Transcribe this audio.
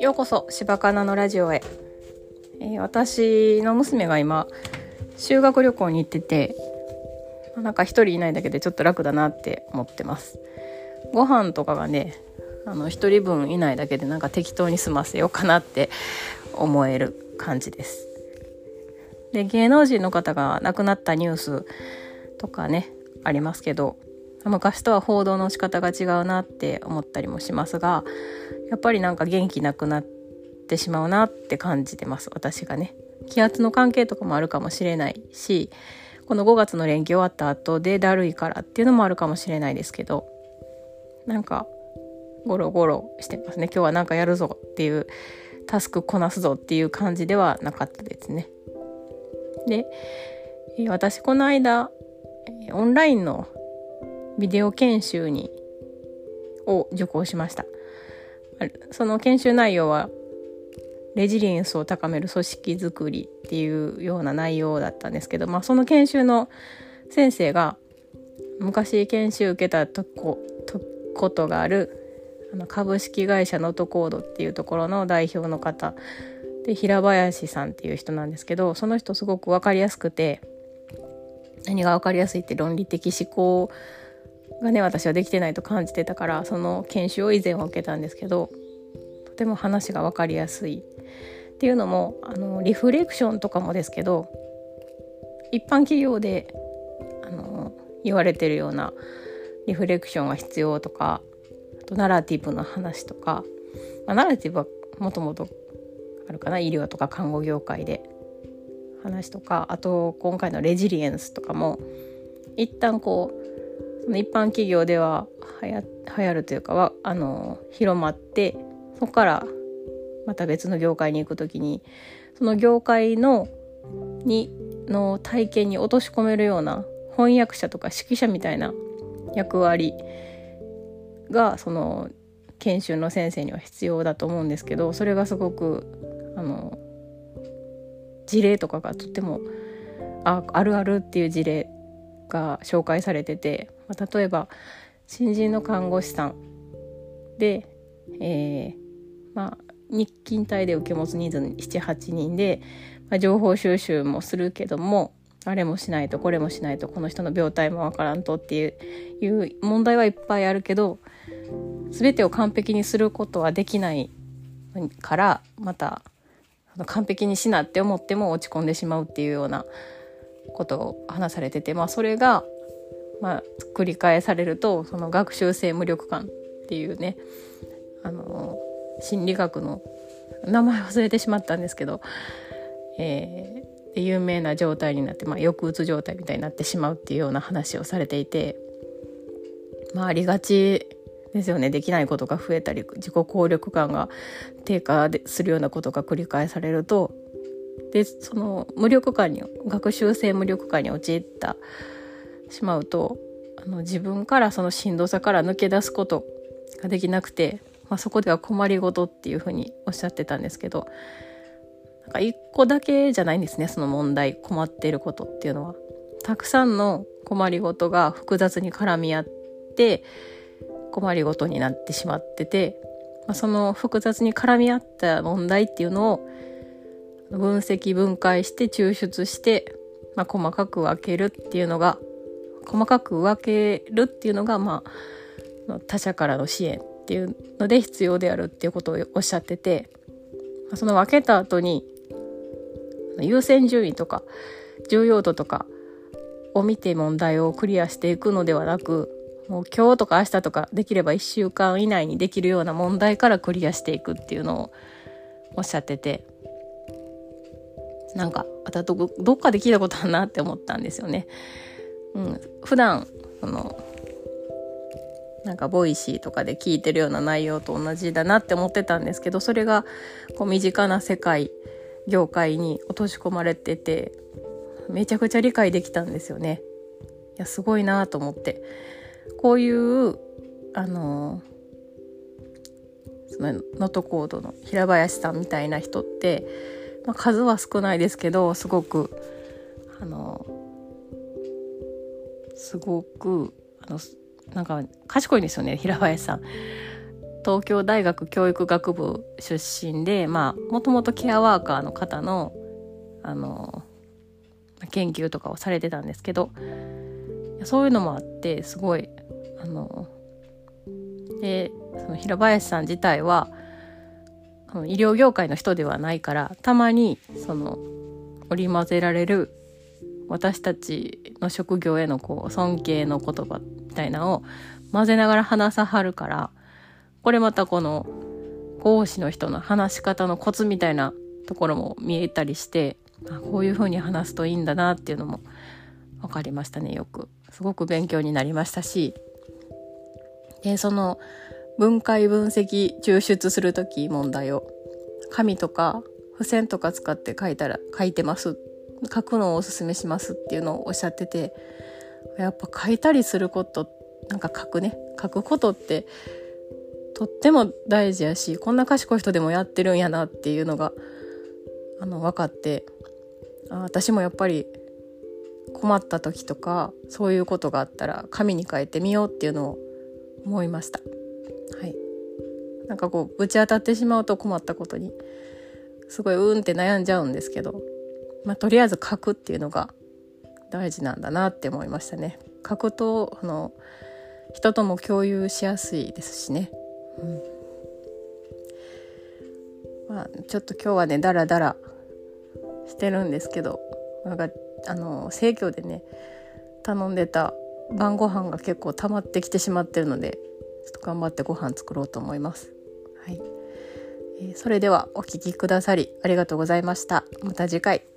ようこそ柴かなのラジオへ、えー、私の娘が今修学旅行に行っててなんか一人いないだけでちょっと楽だなって思ってます。ご飯とかがねあの一人分いないだけでなんか適当に済ませようかなって思える感じです。で芸能人の方が亡くなったニュースとかねありますけど昔とは報道の仕方が違うなって思ったりもしますがやっぱりなんか元気なくなってしまうなって感じてます私がね。気圧の関係とかもあるかもしれないしこの5月の連休終わった後でだるいからっていうのもあるかもしれないですけどなんかゴロゴロしてますね。今日はなんかやるぞっていうタスクこなすぞっていう感じではなかったですね。で私この間オンラインのビデオ研修にを受講しました。その研修内容はレジリエンスを高める組織づくりっていうような内容だったんですけど、まあ、その研修の先生が昔研修受けたとことことがあるあの株式会社ノトコードっていうところの代表の方で平林さんっていう人なんですけどその人すごく分かりやすくて何が分かりやすいって論理的思考をがね私はできてないと感じてたからその研修を以前は受けたんですけどとても話が分かりやすい。っていうのもあのリフレクションとかもですけど一般企業であの言われてるようなリフレクションが必要とかあとナラティブの話とか、まあ、ナラティブはもともとあるかな医療とか看護業界で。話とかあと今回のレジリエンスとかも一旦こう一般企業でははや流行るというかはあの広まってそこからまた別の業界に行く時にその業界のにの体験に落とし込めるような翻訳者とか指揮者みたいな役割がその研修の先生には必要だと思うんですけどそれがすごくあの事例とかがとってもああるあるっていう事例が紹介されててまあ、例えば新人の看護師さんで、えー、まあ、日勤帯で受け持つ人数78人で、まあ、情報収集もするけどもあれもしないとこれもしないとこの人の病態もわからんとっていういう問題はいっぱいあるけど全てを完璧にすることはできないからまた完璧にしなって思っても落ち込んでしまうっていうようなことを話されててまあそれがまあ、繰り返されるとその学習性無力感っていうねあの心理学の名前忘れてしまったんですけど、えー、有名な状態になって、まあ、抑うつ状態みたいになってしまうっていうような話をされていて、まあ、ありがちですよね。できないことが増えたり自己効力感が低下するようなことが繰り返されるとでその無力感に学習性無力感に陥ったしまうとあの自分からそのしんどさから抜け出すことができなくて、まあ、そこでは困りごとっていうふうにおっしゃってたんですけどなんか一個だけじゃないんですねその問題困っていることっていうのは。たくさんの困りごとが複雑に絡み合って困りごとになってしまってて、まあ、その複雑に絡み合った問題っていうのを分析分解して抽出して、まあ、細かく分けるっていうのが細かく分けるっていうのが、まあ、他者からの支援っていうので必要であるっていうことをおっしゃっててその分けた後に優先順位とか重要度とかを見て問題をクリアしていくのではなくもう今日とか明日とかできれば1週間以内にできるような問題からクリアしていくっていうのをおっしゃっててなんかどどっかで聞いたことあるなって思ったんですよね。うん、普段そのなんかボイシーとかで聞いてるような内容と同じだなって思ってたんですけどそれがこう身近な世界業界に落とし込まれててめちゃくちゃ理解できたんですよね。いやすごいなと思ってこういうあのその能登コードの平林さんみたいな人って、まあ、数は少ないですけどすごくすごくあのなんか賢いんですよね平林さん。東京大学教育学部出身でまあもともとケアワーカーの方のあの研究とかをされてたんですけどそういうのもあってすごいあのでその平林さん自体は医療業界の人ではないからたまにその織り交ぜられる私たちの職業へのこう尊敬の言葉みたいなのを混ぜながら話さはるからこれまたこの講師の人の話し方のコツみたいなところも見えたりしてこういう風に話すといいんだなっていうのも分かりましたねよく。すごく勉強になりましたし。でその分解分析抽出する時問題を紙とか付箋とか使って書いたら書いてます書くのをおすすめしますっていうのをおっしゃっててやっぱ書いたりすることなんか書くね書くことってとっても大事やしこんな賢い人でもやってるんやなっていうのがあの分かってあ私もやっぱり困った時とかそういうことがあったら紙に書いてみようっていうのを思いました。はい、なんかこうぶち当たってしまうと困ったことにすごいうんって悩んじゃうんですけど、まあ、とりあえず書くっていうのが大事なんだなって思いましたね。書くとあの人とも共有しやすいですしね。うんまあ、ちょっと今日はねダラダラしてるんですけどなんかあの生協でね頼んでた晩ご飯が結構溜まってきてしまってるのでちょっと頑張ってご飯作ろうと思います。はい、えー、それではお聴きくださりありがとうございました。また次回。